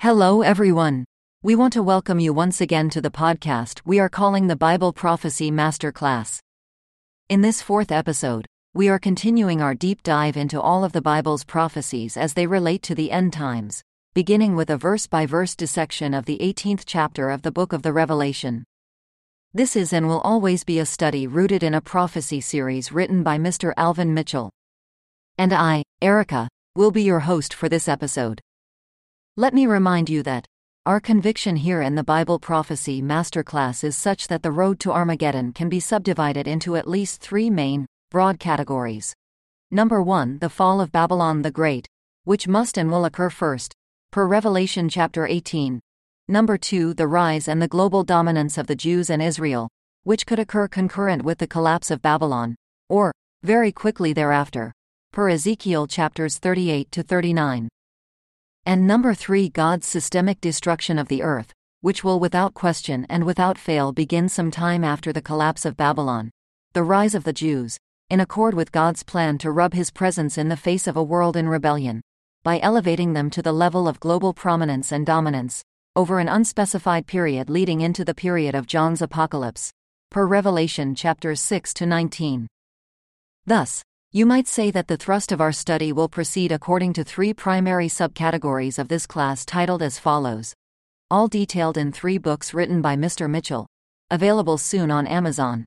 Hello, everyone. We want to welcome you once again to the podcast we are calling the Bible Prophecy Masterclass. In this fourth episode, we are continuing our deep dive into all of the Bible's prophecies as they relate to the end times, beginning with a verse by verse dissection of the 18th chapter of the book of the Revelation. This is and will always be a study rooted in a prophecy series written by Mr. Alvin Mitchell. And I, Erica, will be your host for this episode. Let me remind you that our conviction here in the Bible Prophecy Masterclass is such that the road to Armageddon can be subdivided into at least three main, broad categories. Number 1, the fall of Babylon the Great, which must and will occur first, per Revelation chapter 18. Number 2, the rise and the global dominance of the Jews and Israel, which could occur concurrent with the collapse of Babylon, or very quickly thereafter, per Ezekiel chapters 38 to 39. And number 3 God's systemic destruction of the earth, which will without question and without fail begin some time after the collapse of Babylon. The rise of the Jews, in accord with God's plan to rub his presence in the face of a world in rebellion, by elevating them to the level of global prominence and dominance, over an unspecified period leading into the period of John's apocalypse, per Revelation chapters 6 to 19. Thus, you might say that the thrust of our study will proceed according to three primary subcategories of this class titled as follows. All detailed in three books written by Mr. Mitchell. Available soon on Amazon.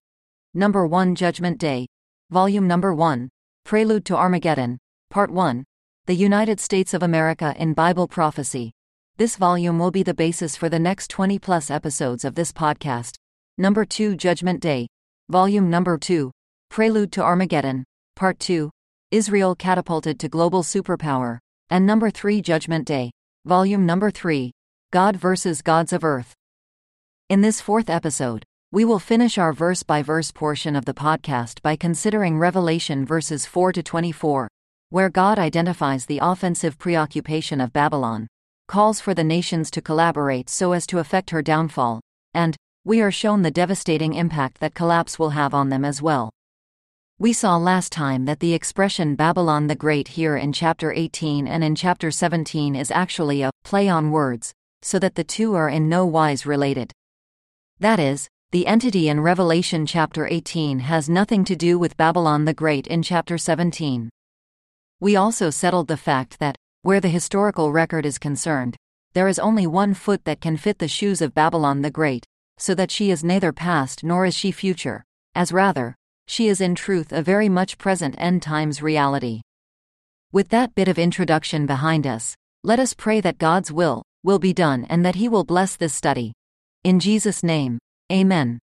Number 1 Judgment Day. Volume Number 1. Prelude to Armageddon. Part 1. The United States of America in Bible Prophecy. This volume will be the basis for the next 20 plus episodes of this podcast. Number 2 Judgment Day. Volume Number 2. Prelude to Armageddon. Part 2 Israel Catapulted to Global Superpower, and Number 3 Judgment Day, Volume Number 3 God vs. Gods of Earth. In this fourth episode, we will finish our verse by verse portion of the podcast by considering Revelation verses 4 to 24, where God identifies the offensive preoccupation of Babylon, calls for the nations to collaborate so as to affect her downfall, and we are shown the devastating impact that collapse will have on them as well. We saw last time that the expression Babylon the Great here in chapter 18 and in chapter 17 is actually a play on words, so that the two are in no wise related. That is, the entity in Revelation chapter 18 has nothing to do with Babylon the Great in chapter 17. We also settled the fact that, where the historical record is concerned, there is only one foot that can fit the shoes of Babylon the Great, so that she is neither past nor is she future, as rather, she is in truth a very much present end times reality. With that bit of introduction behind us, let us pray that God's will will be done and that He will bless this study. In Jesus' name, Amen.